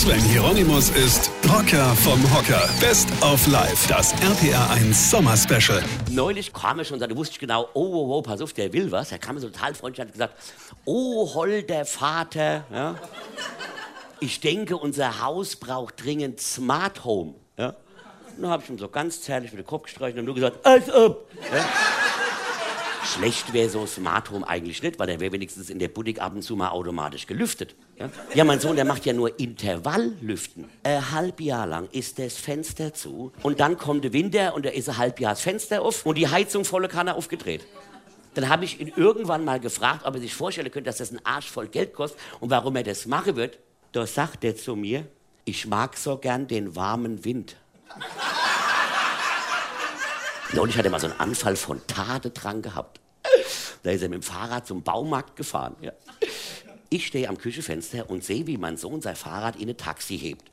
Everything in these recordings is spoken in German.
Sven Hieronymus ist Rocker vom Hocker. Best of Life, das RPR1 Sommer Special. Neulich kam er schon und wusste ich genau, oh, oh, oh, pass auf, der will was. Er kam mir so total freundlich und hat gesagt, oh, hol der Vater. Ja? Ich denke, unser Haus braucht dringend Smart Home. Ja? Dann habe ich ihm so ganz zärtlich mit dem Kopf gestreicht und nur gesagt, als ob. Ja? Schlecht wäre so Smart Home eigentlich nicht, weil der wäre wenigstens in der Boutique ab und zu mal automatisch gelüftet. Ja, ja mein Sohn, der macht ja nur Intervalllüften. Ein halb Jahr lang ist das Fenster zu und dann kommt der Winter und da ist ein halb Jahr das Fenster auf und die Heizung volle Kanne aufgedreht. Dann habe ich ihn irgendwann mal gefragt, ob er sich vorstellen könnte, dass das ein Arsch voll Geld kostet und warum er das machen wird. Da sagt er zu mir, ich mag so gern den warmen Wind. Neulich hat er mal so einen Anfall von Tadedrang gehabt. Da ist er mit dem Fahrrad zum Baumarkt gefahren. Ja. Ich stehe am Küchenfenster und sehe, wie mein Sohn sein Fahrrad in ein Taxi hebt.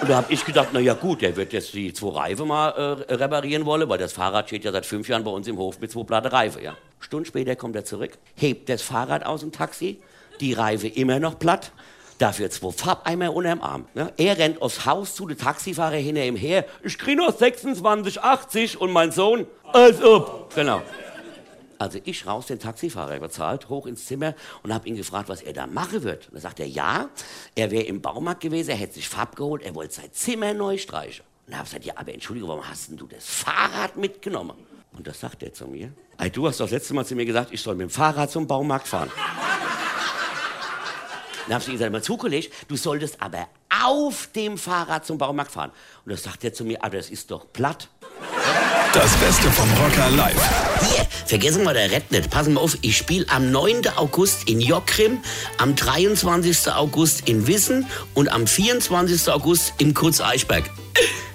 Und da habe ich gedacht, na ja gut, der wird jetzt die zwei Reifen mal äh, reparieren wollen, weil das Fahrrad steht ja seit fünf Jahren bei uns im Hof mit zwei platte Reifen. Ja. Stunden später kommt er zurück, hebt das Fahrrad aus dem Taxi, die Reife immer noch platt, dafür zwei Farbeimer unterm Arm. Ne? Er rennt aufs Haus zu, der Taxifahrer hinter ihm her, ich krieg noch 26,80 und mein Sohn, als ob. Genau. Also ich raus, den Taxifahrer bezahlt, hoch ins Zimmer und habe ihn gefragt, was er da machen wird. Da sagt er, ja, er wäre im Baumarkt gewesen, er hätte sich Farb geholt, er wollte sein Zimmer neu streichen. Und da habe gesagt, ja, aber Entschuldigung, warum hast denn du das Fahrrad mitgenommen? Und das sagt er zu mir. Ey, du hast doch das letzte Mal zu mir gesagt, ich soll mit dem Fahrrad zum Baumarkt fahren. Dann habe ich gesagt, mal zugelegt, du solltest aber auf dem Fahrrad zum Baumarkt fahren. Und das sagt er zu mir, ah, das ist doch platt. Das Beste vom Rocker live. Hier, vergessen wir der Red nicht. Passen wir auf, ich spiele am 9. August in Jockrim, am 23. August in Wissen und am 24. August im Kurz-Eichberg.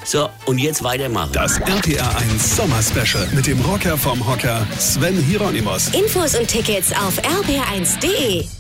So, und jetzt weitermachen. Das RPR1 Sommer Special mit dem Rocker vom Hocker Sven Hieronymus. Infos und Tickets auf rpr1.de.